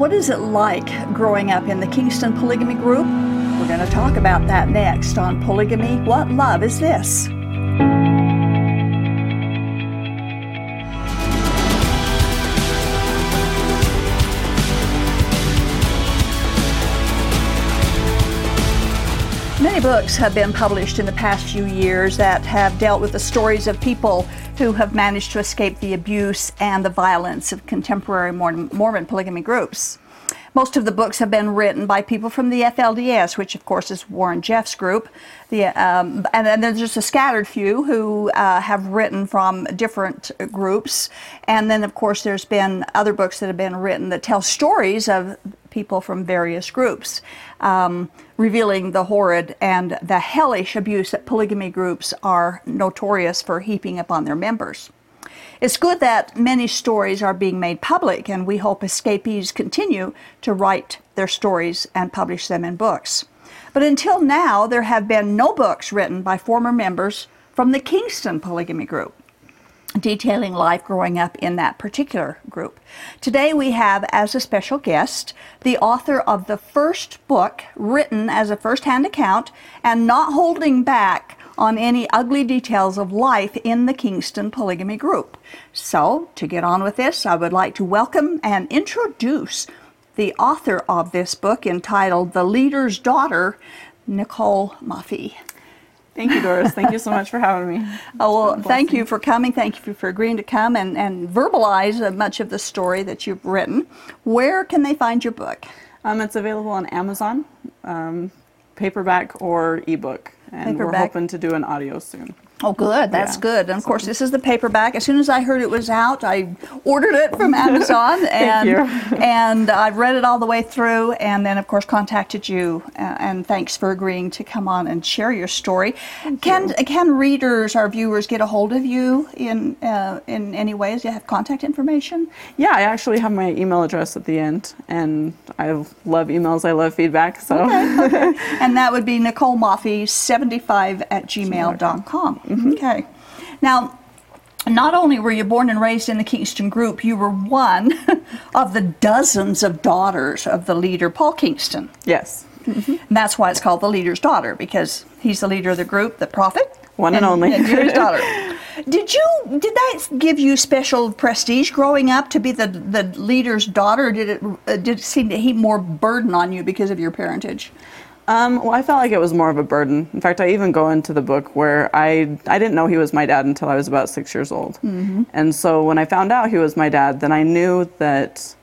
What is it like growing up in the Kingston Polygamy Group? We're going to talk about that next on Polygamy What Love Is This? Many books have been published in the past few years that have dealt with the stories of people who have managed to escape the abuse and the violence of contemporary Mormon polygamy groups. Most of the books have been written by people from the FLDS, which of course is Warren Jeffs' group. The, um, and then there's just a scattered few who uh, have written from different groups. And then, of course, there's been other books that have been written that tell stories of people from various groups, um, revealing the horrid and the hellish abuse that polygamy groups are notorious for heaping upon their members. It's good that many stories are being made public, and we hope escapees continue to write their stories and publish them in books. But until now, there have been no books written by former members from the Kingston polygamy group detailing life growing up in that particular group. Today we have as a special guest the author of the first book written as a first-hand account and not holding back on any ugly details of life in the Kingston polygamy group. So, to get on with this, I would like to welcome and introduce the author of this book entitled The Leader's Daughter, Nicole Maffei. Thank you, Doris. Thank you so much for having me. Oh, well, thank you for coming. Thank you for agreeing to come and, and verbalize much of the story that you've written. Where can they find your book? Um, it's available on Amazon, um, paperback or ebook. And paperback. we're hoping to do an audio soon. Oh, good. That's yeah. good. And of course, this is the paperback. As soon as I heard it was out, I ordered it from Amazon, and and I've read it all the way through. And then, of course, contacted you. Uh, and thanks for agreeing to come on and share your story. Thank can you. can readers, our viewers, get a hold of you in uh, in any ways? Do you have contact information? Yeah, I actually have my email address at the end, and I love emails. I love feedback. So, okay, okay. and that would be Nicole Maffei seventy five at gmail.com. Mm-hmm. Okay. Now, not only were you born and raised in the Kingston group, you were one of the dozens of daughters of the leader, Paul Kingston. Yes. Mm-hmm. And that's why it's called the leader's daughter, because he's the leader of the group, the prophet. One and, and only. And you're his daughter. Did you did that give you special prestige growing up to be the the leader's daughter? Or did it uh, did it seem to heap more burden on you because of your parentage? Um, well, I felt like it was more of a burden. In fact, I even go into the book where I I didn't know he was my dad until I was about six years old, mm-hmm. and so when I found out he was my dad, then I knew that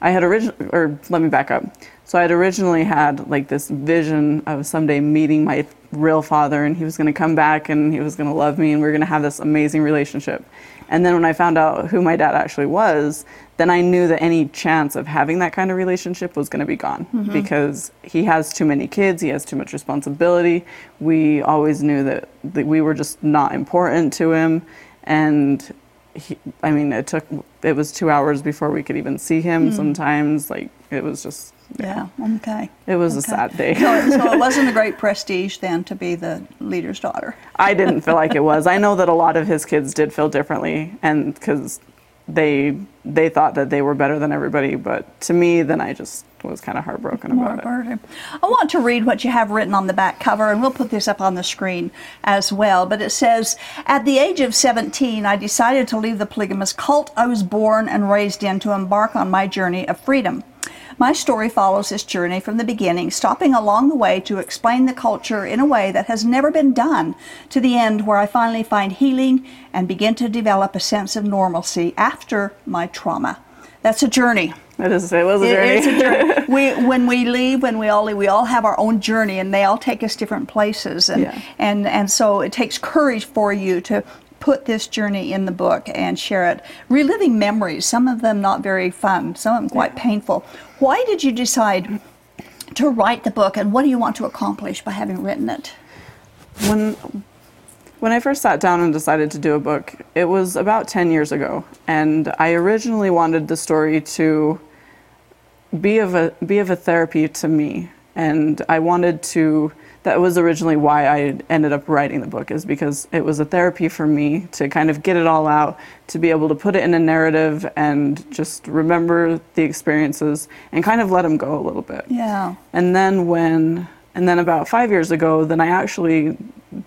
I had originally, or let me back up. So I'd originally had like this vision of someday meeting my real father, and he was going to come back and he was going to love me, and we are going to have this amazing relationship. And then when I found out who my dad actually was, then I knew that any chance of having that kind of relationship was going to be gone mm-hmm. because he has too many kids, he has too much responsibility. We always knew that, that we were just not important to him. And he, I mean, it took, it was two hours before we could even see him mm. sometimes. Like, it was just, yeah. yeah. Okay. It was okay. a sad day. so, so, it wasn't a great prestige then to be the leader's daughter. I didn't feel like it was. I know that a lot of his kids did feel differently, and because they they thought that they were better than everybody, but to me, then I just was kind of heartbroken More about burden. it. I want to read what you have written on the back cover, and we'll put this up on the screen as well. But it says, At the age of 17, I decided to leave the polygamous cult I was born and raised in to embark on my journey of freedom. My story follows this journey from the beginning, stopping along the way to explain the culture in a way that has never been done, to the end where I finally find healing and begin to develop a sense of normalcy after my trauma. That's a journey. It is. It was a journey. It, it's a journey. we, when we leave, when we all leave, we all have our own journey, and they all take us different places. And yeah. and and so it takes courage for you to put this journey in the book and share it. Reliving memories, some of them not very fun, some of them quite yeah. painful. Why did you decide to write the book and what do you want to accomplish by having written it? When when I first sat down and decided to do a book, it was about 10 years ago, and I originally wanted the story to be of a be of a therapy to me and I wanted to. That was originally why I ended up writing the book, is because it was a therapy for me to kind of get it all out, to be able to put it in a narrative and just remember the experiences and kind of let them go a little bit. Yeah. And then when, and then about five years ago, then I actually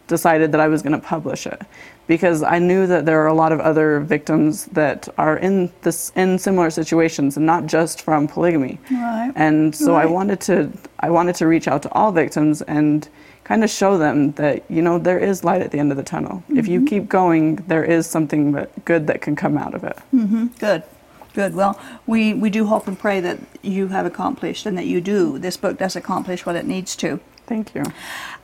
decided that I was going to publish it because I knew that there are a lot of other victims that are in this in similar situations and not just from polygamy. Right. And so I wanted to I wanted to reach out to all victims and kind of show them that you know there is light at the end of the tunnel. If Mm-hmm. you keep going, there is something that good that can come out of it. Mhm. Good. Good. Well, we, we do hope and pray that you have accomplished and that you do. This book does accomplish what it needs to. Thank you.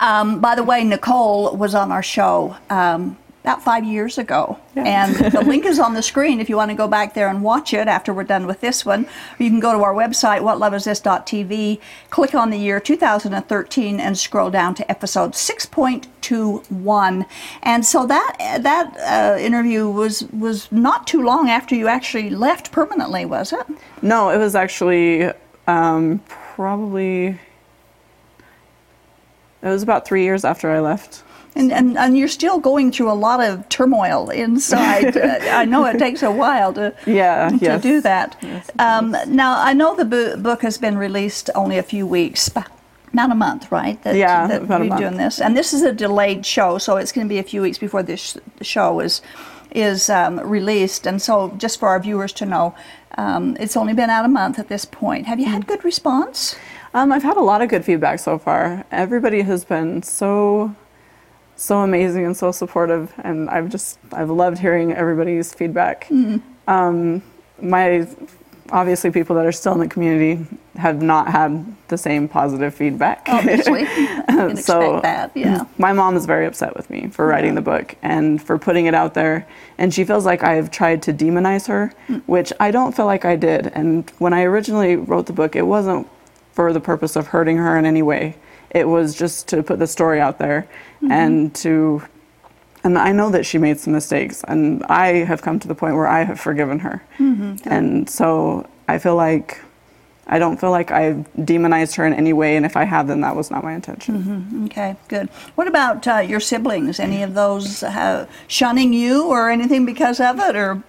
Um, by the way, Nicole was on our show um, about five years ago. Yeah. And the link is on the screen if you want to go back there and watch it after we're done with this one. Or you can go to our website, whatloveisthis.tv, click on the year 2013, and scroll down to episode 6.21. And so that that uh, interview was, was not too long after you actually left permanently, was it? No, it was actually um, probably it was about three years after I left. And, and, and you're still going through a lot of turmoil inside. I know it takes a while to, Yeah, to yes. do that. Yes, um, now, I know the bu- book has been released only a few weeks, not a month, right? That, Yeah, that about a we're month. doing this. And this is a delayed show, so it's going to be a few weeks before this show is, is um, released. And so, just for our viewers to know, um, it's only been out a month at this point. Have you had Mm-hmm. good response? Um, I've had a lot of good feedback so far. Everybody has been so, so amazing and so supportive, and I've just I've loved hearing everybody's feedback. Um, my obviously people that are still in the community have not had the same positive feedback. Obviously. So- that, yeah. My mom is very upset with me for writing the book and for putting it out there. And she feels like I have tried to demonize her, which I don't feel like I did. And when I originally wrote the book, it wasn't for the purpose of hurting her in any way. It was just to put the story out there and to. And I know that she made some mistakes, and I have come to the point where I have forgiven her. And so I feel like I don't feel like I've demonized her in any way, and if I have, then that was not my intention. Okay, good. What about uh, your siblings? Any of those uh, shunning you or anything because of it, or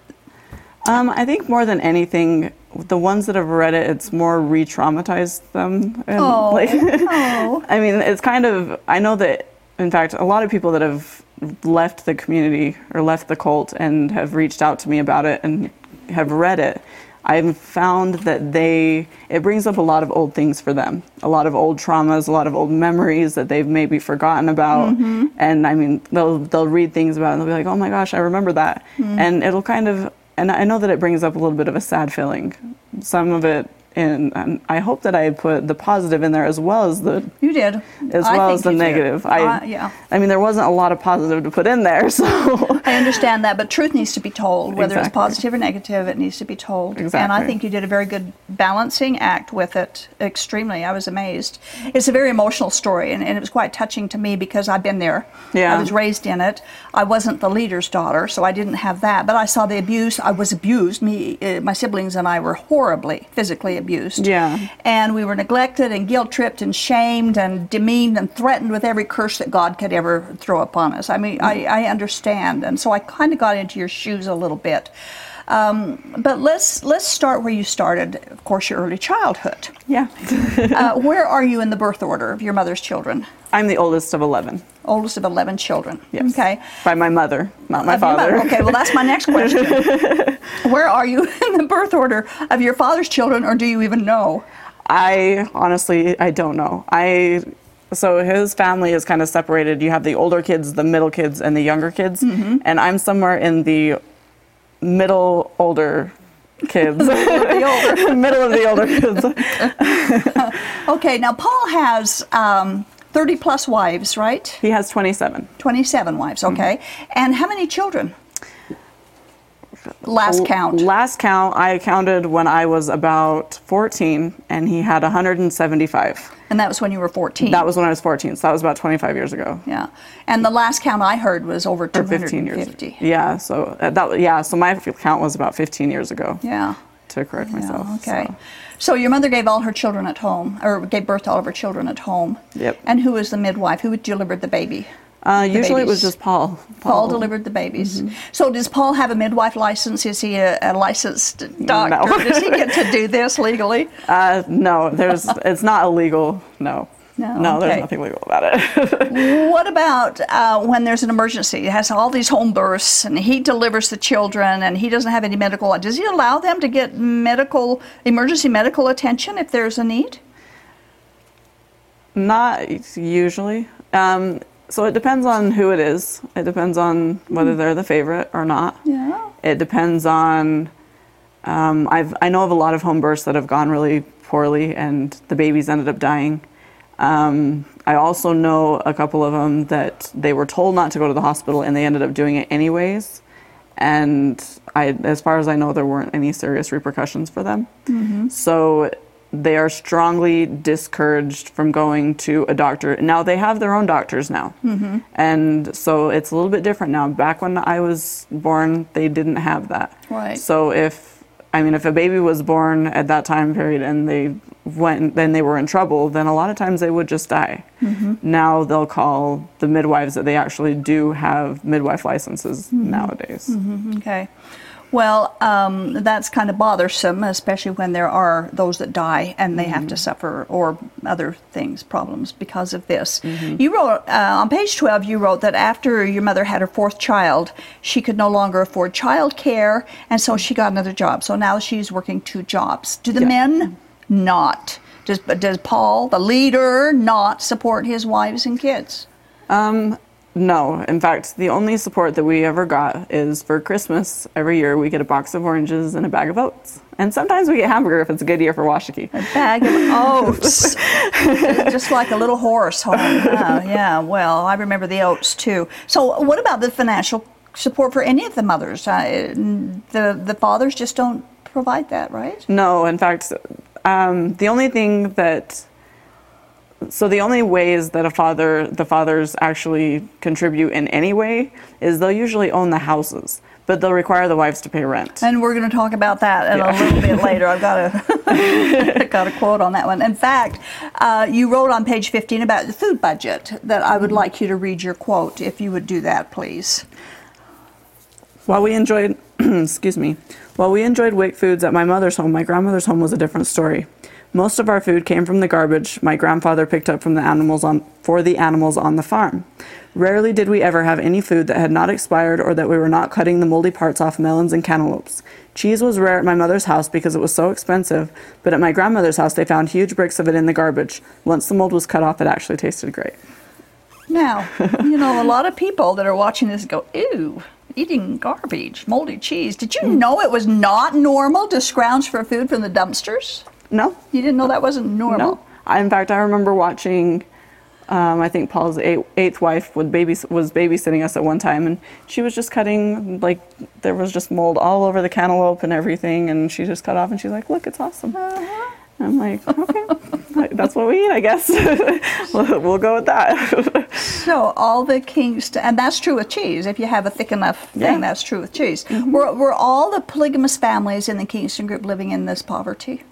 Um, I think more than anything, the ones that have read it, it's more re-traumatized them. And, Oh, like, oh. I mean, it's kind of. I know that, in fact, a lot of people that have left the community or left the cult and have reached out to me about it and have read it. I've found that they it brings up a lot of old things for them, a lot of old traumas, a lot of old memories that they've maybe forgotten about. Mm-hmm. And I mean, they'll they'll read things about it and they'll be like, "Oh my gosh, I remember that," Mm-hmm. and it'll kind of and I know that it brings up a little bit of a sad feeling. Some of it, and I hope that I put the positive in there as well as the you did? as I well as the you did. negative. I, Uh, yeah. I mean, there wasn't a lot of positive to put in there, so I understand that, but truth needs to be told. Whether it's positive or negative, it needs to be told. exactly. And I think you did a very good balancing act with it. Extremely, I was amazed. It's a very emotional story, and, and it was quite touching to me because I've been there. Yeah. I was raised in it. I wasn't the leader's daughter, so I didn't have that. But I saw the abuse. I was abused. Me, uh, my siblings, and I were horribly physically abused. Yeah. And we were neglected and guilt tripped and shamed and demeaned and threatened with every curse that God could ever throw upon us. I mean, I, I understand. And so I kind of got into your shoes a little bit. Um, but let's let's start where you started. Of course, your early childhood. yeah. Uh, where are you in the birth order of your mother's children? I'm the oldest of 11. Oldest of eleven children. Yes. Okay. By my mother, not my Of father. Okay. Well, that's my next question. where are you in the birth order of your father's children, or do you even know? I honestly, I don't know. I so his family is kind of separated. You have the older kids, the middle kids, and the younger kids, Mm-hmm. and I'm somewhere in the middle older kids. Older. middle of the older kids. Okay, now Paul has um, 30 plus wives, right? He has 27. 27 wives, okay. And how many children? Last count. Last count, I counted when I was about 14, and he had 175. And that was when you were 14. That was when I was 14, so that was about 25 years ago. yeah. And the last count I heard was over Or 15 years. 250. Yeah, so uh, that yeah, so my count was about 15 years ago. Yeah. to correct myself. Yeah, okay. so. So. your mother gave all her children at home, or gave birth to all of her children at home. Yep. And who was the midwife? Who delivered the baby? Uh, usually it was just Paul. Paul delivered the babies. So does Paul have a midwife license? Is he a, a licensed doctor? No. does he get to do this legally? Uh, no, there's. it's not illegal. No. No, okay. there's nothing legal about it. What about uh, when there's an emergency? He has all these home births, and he delivers the children, and he doesn't have any medical. Does he allow them to get medical emergency medical attention if there's a need? Not usually. Um, so it depends on who it is. It depends on whether they're the favorite or not. Yeah. It depends on. Um, I've I know of a lot of home births that have gone really poorly, and the babies ended up dying. Um, I also know a couple of them that they were told not to go to the hospital, and they ended up doing it anyways. And I, as far as I know, there weren't any serious repercussions for them. So they are strongly discouraged from going to a doctor. Now they have their own doctors now, mm-hmm. and so it's a little bit different now. Back when I was born, they didn't have that. Right. So if I mean, if a baby was born at that time period and they went, then they were in trouble, then a lot of times they would just die. Mm-hmm. Now they'll call the midwives that they actually do have midwife licenses mm-hmm. nowadays. Okay. Well, um, that's kind of bothersome, especially when there are those that die and they have to suffer or other things, problems because of this. You wrote uh, on page 12, you wrote that after your mother had her fourth child, she could no longer afford child care, and so she got another job. So now she's working two jobs. Do the Yeah. men not? Does, does Paul, the leader, not support his wives and kids? Um, no, in fact, the only support that we ever got is for Christmas. Every year we get a box of oranges and a bag of oats. And sometimes we get hamburger if it's a good year for Washakie. A bag of oats. Just like a little horse home. Yeah, yeah, well, I remember the oats too. So, what about the financial support for any of the mothers? Uh, the, the fathers just don't provide that, right? No, in fact, um, the only thing that so the only ways that a father the fathers actually contribute in any way is they'll usually own the houses, but they'll require the wives to pay rent. And we're going to talk about that in Yeah. a little bit later. I've got a got a quote on that one. In fact, uh, you wrote on page 15 about the food budget that I would like you to read your quote if you would do that, please. While we enjoyed, excuse me, while we enjoyed Wick foods at my mother's home, my grandmother's home was a different story. Most of our food came from the garbage my grandfather picked up from the animals on for the animals on the farm. Rarely did we ever have any food that had not expired or that we were not cutting the moldy parts off melons and cantaloupes. Cheese was rare at my mother's house because it was so expensive, but at my grandmother's house they found huge bricks of it in the garbage. Once the mold was cut off, it actually tasted great. Now, you know, a lot of people that are watching this go, ew, eating garbage, moldy cheese. Did you mm. know it was not normal to scrounge for food from the dumpsters? No, You didn't know that wasn't normal? No. I, in fact, I remember watching. Um, I think Paul's eight, eighth wife would baby was babysitting us at one time, and she was just cutting like there was just mold all over the cantaloupe and everything, and she just cut off, and she's like, "Look, it's awesome." Uh-huh. I'm like, "Okay, that's what we eat, I guess. we'll, we'll go with that." So all the Kingston, and that's true with cheese. If you have a thick enough thing, Yeah. Mm-hmm. that's true with cheese. Were, were all the polygamous families in the Kingston group living in this poverty?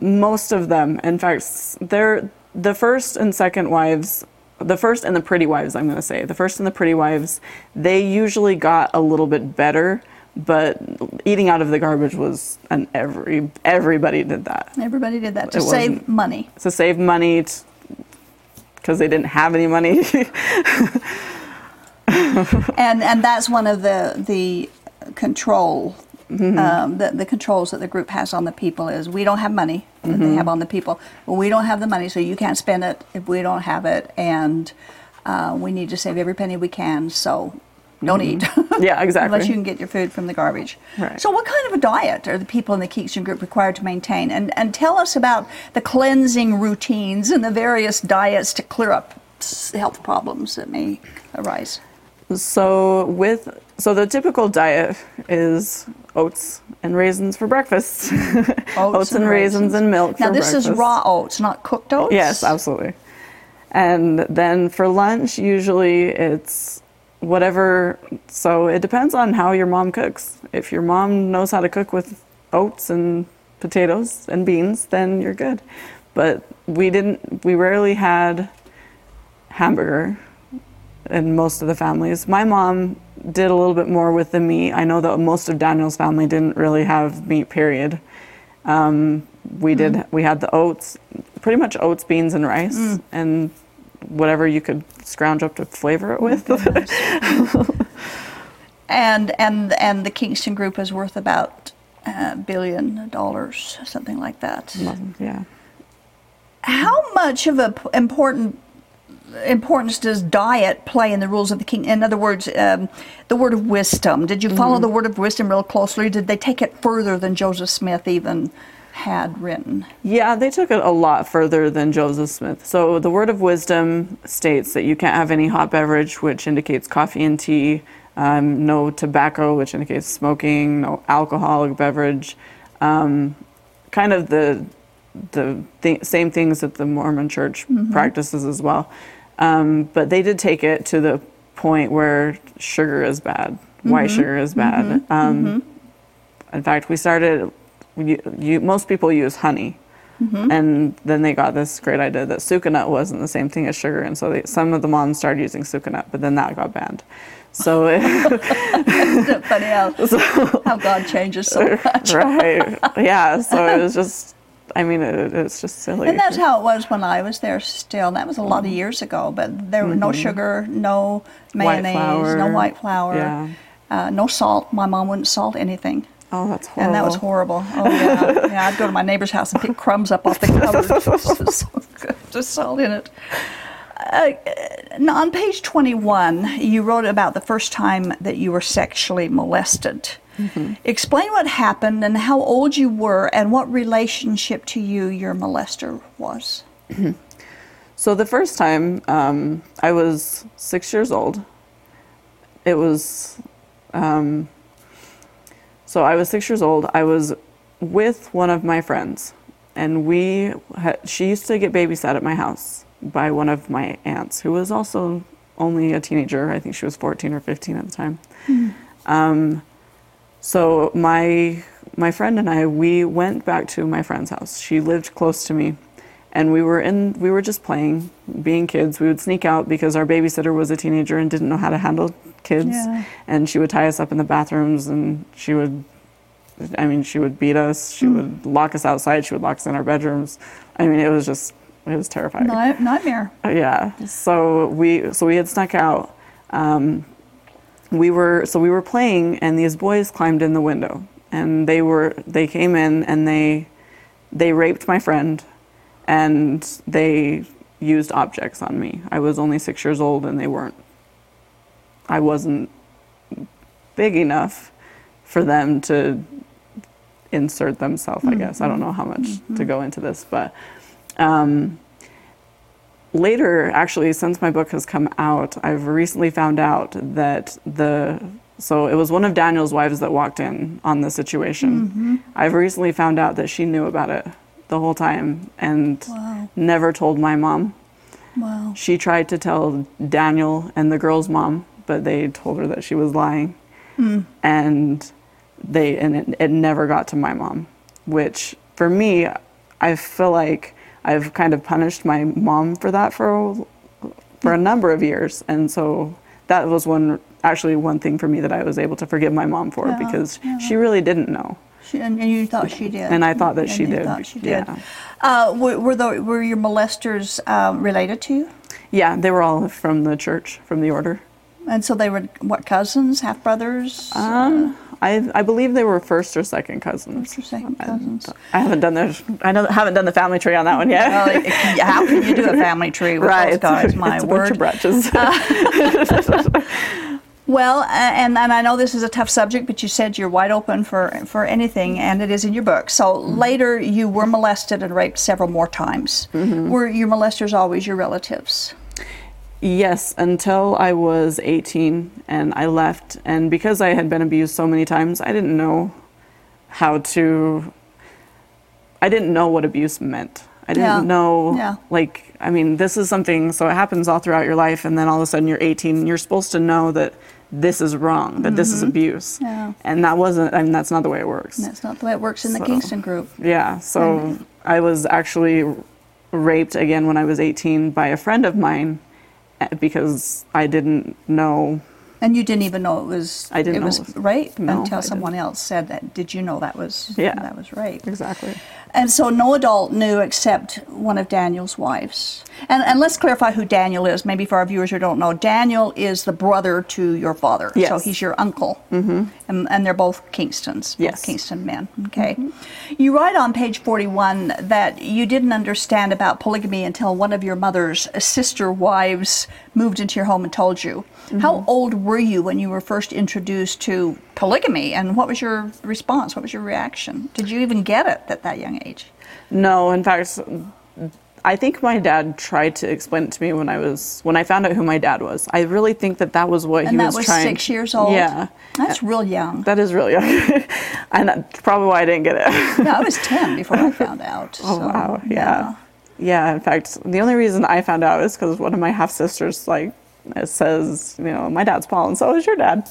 Most of them, in fact, they're the first and second wives. The first and the pretty wives, I'm going to say. The first and the pretty wives, they usually got a little bit better, but eating out of the garbage was an every everybody did that Everybody did that to It save money. to save money because they didn't have any money. and and that's one of the the control Mm-hmm. um, the, the controls that the group has on the people is we don't have money that Mm-hmm. they have on the people well, we don't have the money so you can't spend it if we don't have it and uh, we need to save every penny we can so don't Mm-hmm. yeah, exactly. unless you can get your food from the garbage Right. so what kind of a diet are the people in the Kingston group required to maintain and, and tell us about the cleansing routines and the various diets to clear up health problems that may arise So with so the typical diet is oats and raisins for breakfast. Oats, and, raisins. and milk. Now this is raw oats, not cooked oats. Yes, absolutely. And then for lunch, usually it's whatever. So it depends on how your mom cooks. If your mom knows how to cook with oats and potatoes and beans, then you're good. But we didn't. We rarely had hamburger in most of the families. My mom did a little bit more with the meat. I know that most of Daniel's family didn't really have meat. Period. Um, we did. Mm. We had the oats, pretty much oats, beans, and rice, Mm. and whatever you could scrounge up to flavor it with. And and and the Kingston Group is worth about a billion dollars, something like that. yeah. How much of a p- important importance does diet play in the rules of the king? In other words, um, the word of wisdom. Did you follow the word of wisdom real closely? Did they take it further than Joseph Smith even had written? Yeah, they took it a lot further than Joseph Smith. So the word of wisdom states that you can't have any hot beverage, which indicates coffee and tea, um, no tobacco, which indicates smoking, no alcoholic beverage, um, kind of the the th- same things that the Mormon Church practices as well. Um, but they did take it to the point where sugar is bad, white sugar is bad. Um, In fact, we started. You, you, most people use honey, and then they got this great idea that Sucanat wasn't the same thing as sugar, and so they, some of the moms started using Sucanat, but then that got banned. So, it, funny how, how God changes so much? right, yeah. So it was just. I mean, it, it's just silly. And that's how it was when I was there still. That was a lot of years ago, but there were no sugar, no Mm-hmm. White mayonnaise, flour. no white flour, Yeah. uh, no salt. My mom wouldn't salt anything. oh, that's horrible. And that was horrible. Oh yeah, yeah. I'd go to my neighbor's house and pick crumbs up off the cupboard. Just so good, just salt in it. Uh, now on page 21, you wrote about the first time that you were sexually molested. Explain what happened and how old you were and what relationship to you your molester was. So the first time um, I was six years old. It was, um, so I was six years old. I was with one of my friends, and we had, she used to get babysat at my house by one of my aunts, who was also only a teenager. I think she was 14 or 15 at the time. Um, so my my friend and I we went back to my friend's house. She lived close to me, and we were in we were just playing, being kids. We would sneak out because our babysitter was a teenager and didn't know how to handle kids, Yeah. and she would tie us up in the bathrooms and she would. I mean, she would beat us. She would lock us outside. She would lock us in our bedrooms. I mean, it was just, it was terrifying. Ni- nightmare. Uh, yeah so we so we had snuck out um, we were so we were playing and these boys climbed in the window and they were they came in and they they raped my friend and they used objects on me. I was only six years old and they weren't. I wasn't big enough for them to insert themselves i guess. I don't know how much to go into this but um, later, actually, since my book has come out, I've recently found out that the so it was one of Daniel's wives that walked in on the situation. Mm-hmm. I've recently found out that she knew about it the whole time and Wow. never told my mom. Wow. She tried to tell Daniel and the girl's mom, but they told her that she was lying. Hmm. And they and it, it never got to my mom, which for me, I feel like I've kind of punished my mom for that for for a number of years, and so that was one actually one thing for me that I was able to forgive my mom for Yeah, because yeah. she really didn't know. She, and, and you thought she did. And I thought that And she did, Thought she did. yeah. Uh, were, were, the, were your molesters um, related to you? Yeah, they were all from the church, from the order. And so they were what cousins, half brothers, Um, I I believe they were first or second cousins. first or second cousins? I haven't done the I know haven't done the family tree on that one yet. Well, it- how can you do a family tree with those guys? My it's word. branches. Well, and, and I know this is a tough subject, but you said you're wide open for, for anything, and it is in your book. So Mm-hmm. later, you were molested and raped several more times. Mm-hmm. Were your molesters always your relatives? Yes, until I was 18 and I left, and because I had been abused so many times, I didn't know how to. I didn't know what abuse meant. I didn't Yeah. know Yeah. like I mean this is something so it happens all throughout your life and then all of a sudden you're 18 and you're supposed to know that this is wrong, that this is mm-hmm. abuse. Yeah. And that wasn't, I mean, that's not the way it works. That's not the way it works in the Kingston group. Yeah, so I was actually raped again when I was 18 by a friend of mine because I didn't know. And you didn't even know it was I didn't it know was it was- rape No, until I someone else said that. Did you know that was Yeah. that was rape? Exactly. And so no adult knew except one of Daniel's wives. And, and let's clarify who Daniel is, maybe for our viewers who don't know. Daniel is the brother to your father. Yes. So he's your uncle. Mm-hmm. And, and they're both Kingstons, both Yes. Kingston men. Okay. You write on page 41 that you didn't understand about polygamy until one of your mother's sister wives moved into your home and told you. How old were you when you were first introduced to polygamy? And what was your response? What was your reaction? Did you even get it at that young age? No, in fact, I think my dad tried to explain it to me when I was when I found out who my dad was. I really think that that was what he was. And that was, was trying. six years old? Yeah, That's real young. that is really young, and that's probably why I didn't get it. No, I was 10 before I found out. Oh so, wow, yeah. yeah. In fact, the only reason I found out is because one of my half sisters like says, you know, my dad's Paul, and so is your dad.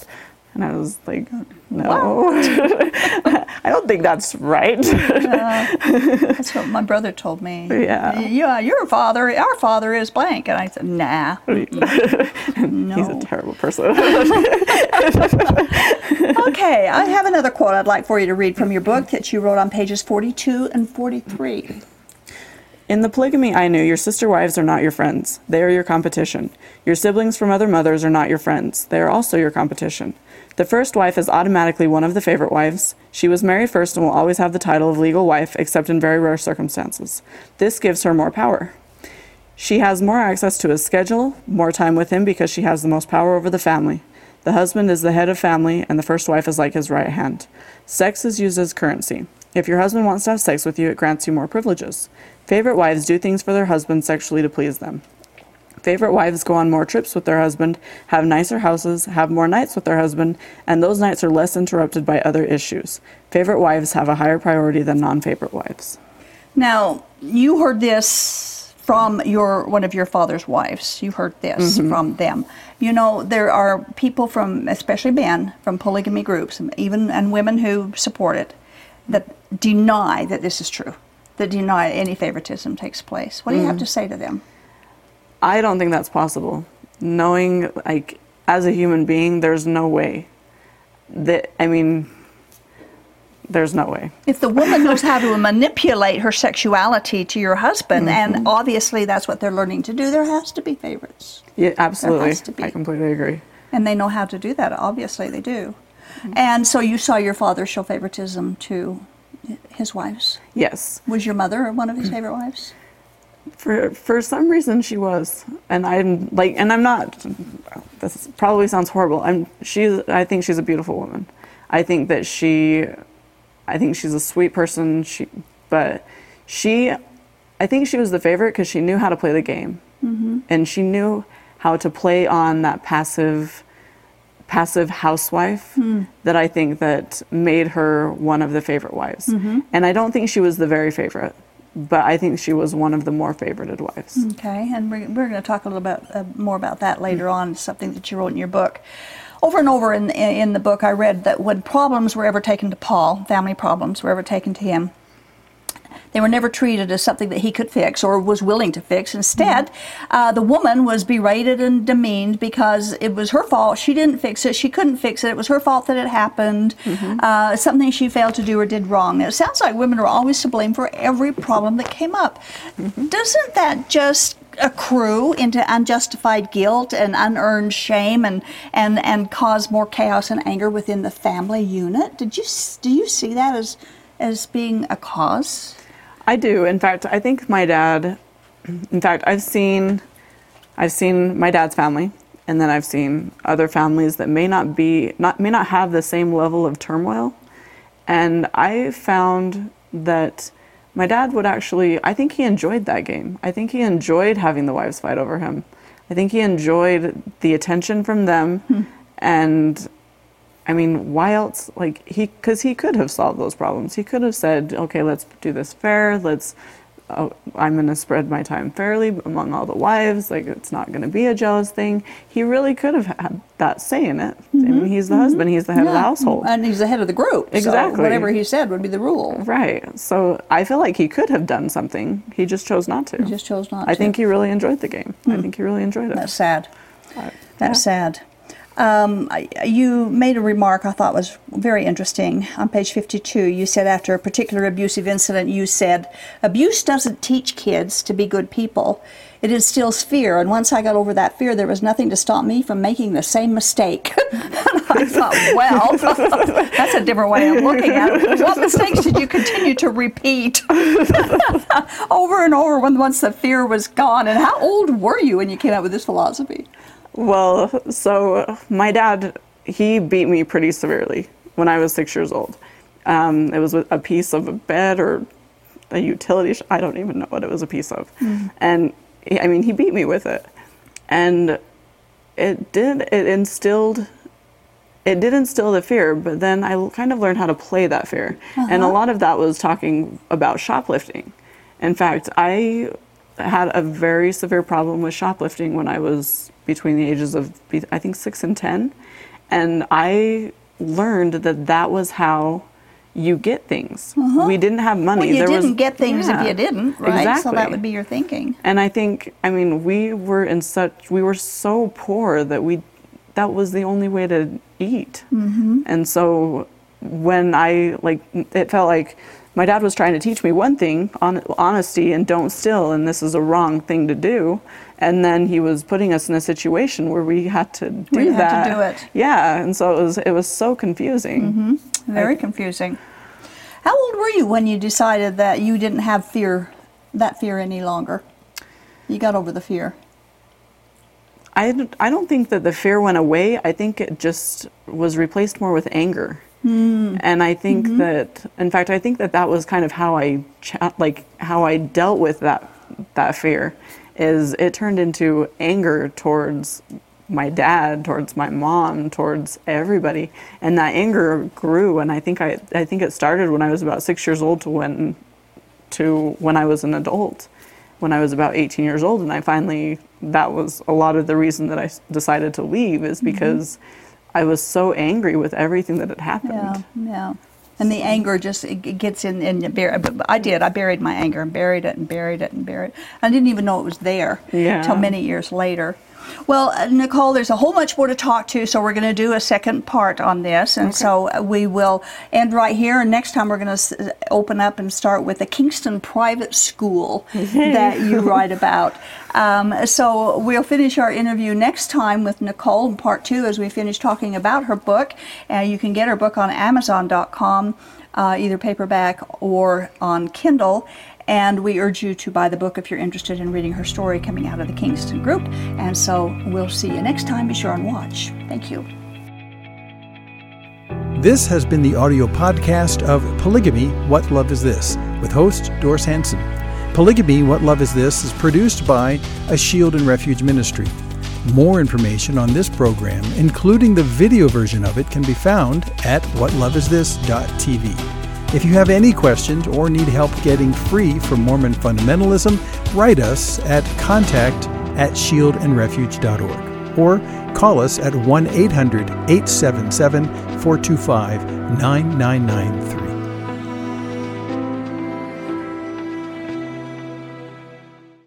And I was like, no, I don't think that's right. That's what my brother told me. Yeah. Yeah, your father, our father is blank. And I said, nah. no. He's a terrible person. okay, I have another quote I'd like for you to read from your book that you wrote on pages 42 and 43. In the polygamy I knew, your sister wives are not your friends. They are your competition. Your siblings from other mothers are not your friends. They are also your competition. The first wife is automatically one of the favorite wives. She was married first and will always have the title of legal wife, except in very rare circumstances. This gives her more power. She has more access to his schedule, more time with him because she has the most power over the family. The husband is the head of family, and the first wife is like his right hand. Sex is used as currency. If your husband wants to have sex with you, it grants you more privileges. Favorite wives do things for their husbands sexually to please them. Favorite wives go on more trips with their husband, have nicer houses, have more nights with their husband, and those nights are less interrupted by other issues. Favorite wives have a higher priority than non favorite wives. Now, you heard this from your one of your father's wives. You heard this mm-hmm. from them. You know, there are people from, especially men, from polygamy groups, and even and women who support it, that deny that this is true, that deny any favoritism takes place. What do you have mm. to say to them? I don't think that's possible. Knowing, like, as a human being, there's no way that, I mean, there's no way. If the woman knows how to manipulate her sexuality to your husband, mm-hmm. and obviously that's what they're learning to do, there has to be favorites. Yeah, absolutely. has to be. I completely agree. And they know how to do that. Obviously, they do. Mm-hmm. And so you saw your father show favoritism to his wives. Yes. Was your mother one of his mm-hmm. favorite wives? For for some reason she was, and I'm like, and I'm not. This probably sounds horrible. I'm she's. I think she's a beautiful woman. I think that she, I think she's a sweet person. She, but she, I think she was the favorite because she knew how to play the game, mm-hmm. and she knew how to play on that passive, passive housewife hmm. that I think that made her one of the favorite wives. Mm-hmm. And I don't think she was the very favorite but I think she was one of the more favorited wives. Okay, and we're, we're going to talk a little bit uh, more about that later on, something that you wrote in your book. Over and over in, in the book, I read that when problems were ever taken to Paul, family problems were ever taken to him, they were never treated as something that he could fix or was willing to fix. Instead, uh, the woman was berated and demeaned because it was her fault. She didn't fix it. She couldn't fix it. It was her fault that it happened. Uh, something she failed to do or did wrong. It sounds like women are always to blame for every problem that came up. Doesn't that just accrue into unjustified guilt and unearned shame and, and, and cause more chaos and anger within the family unit? Did you do you see that as as being a cause? I do. In fact, I think my dad. In fact, I've seen, I've seen my dad's family, and then I've seen other families that may not be not may not have the same level of turmoil, and I found that my dad would actually. I think he enjoyed that game. I think he enjoyed having the wives fight over him. I think he enjoyed the attention from them, hmm. and I mean, why else? Like he, because he could have solved those problems. He could have said, "Okay, let's do this fair. Let's oh, I'm going to spread my time fairly among all the wives. Like it's not going to be a jealous thing. He really could have had that say in it. I mean, mm-hmm. he's the husband. He's the head of the household. And he's the head of the group. so Exactly. whatever he said would be the rule. Right. So I feel like he could have done something. He just chose not to. He just chose not I to. think he really enjoyed the game. I hmm. think he really enjoyed it. That's sad. Uh, That's yeah. sad. Um, you made a remark I thought was very interesting. On page 52, you said after a particular abusive incident, you said, Abuse doesn't teach kids to be good people. It instills fear, and once I got over that fear, there was nothing to stop me from making the same mistake. I thought, well, that's a different way of looking at it. What mistakes did you continue to repeat over and over when once the fear was gone? And how old were you when you came out with this philosophy? Well, so my dad, he beat me pretty severely when I was six years old. Um, it was a piece of a bed or a utility. Sh- I don't even know what it was a piece of. And he, I mean, he beat me with it. And it did, it instilled, it did instill the fear, but then I kind of learned how to play that fear. And a lot of that was talking about shoplifting. In fact, I had a very severe problem with shoplifting when I was between the ages of, I think, six and 10. And I learned that that was how you get things. We didn't have money. Uh-huh. Well, you There didn't was- get things Yeah, if you didn't, right? So that would be your thinking. And I think, I mean, we were in such, we were so poor that we, that was the only way to eat. Mm-hmm. And so when I, like, it felt like my dad was trying to teach me one thing, on, honesty and don't steal, and this is a wrong thing to do. And then he was putting us in a situation where we had to do Where you had that. to do it. Yeah, and so it was, it was so confusing. mm-hmm. Very confusing. How old were you when you decided that you didn't have fear, that fear any longer? You got over the fear. I, I don't think that the fear went away. I think it just was replaced more with anger. Mm. And I think mm-hmm. that, in fact, I think that that was kind of how I, cha- like, how I dealt with that, that fear, is it turned into anger towards my dad, towards my mom, towards everybody, and that anger grew. And I think I, I think it started when I was about six years old to when, to when I was an adult. When I was about 18 years old, and I finally that was a lot of the reason that I decided to leave is mm-hmm. because I was so angry with everything that had happened. Yeah, yeah. And the anger just it gets in and bur- I did. I buried my anger and buried it and buried it and buried it. I didn't even know it was there Yeah. until many years later. Well, uh, Nicole, there's a whole much more to talk to, so we're going to do a second part on this, and so uh, we will end right here. And next time we're going to open up and start with the Kingston Private School that you write about. Um, so we'll finish our interview next time with Nicole in part two as we finish talking about her book. Uh, you can get her book on Amazon.com, uh, either paperback or on Kindle. And we urge you to buy the book if you're interested in reading her story coming out of the Kingston Group. And so we'll see you next time. Be sure and watch. Thank you. This has been the audio podcast of Polygamy What Love Is This with host Doris Hanson. Polygamy What Love Is This is produced by a Shield and Refuge ministry. More information on this program, including the video version of it, can be found at whatloveisthis.tv. If you have any questions or need help getting free from Mormon fundamentalism, write us at contact at shieldandrefuge.org or call us at 1 800 877 425 9993.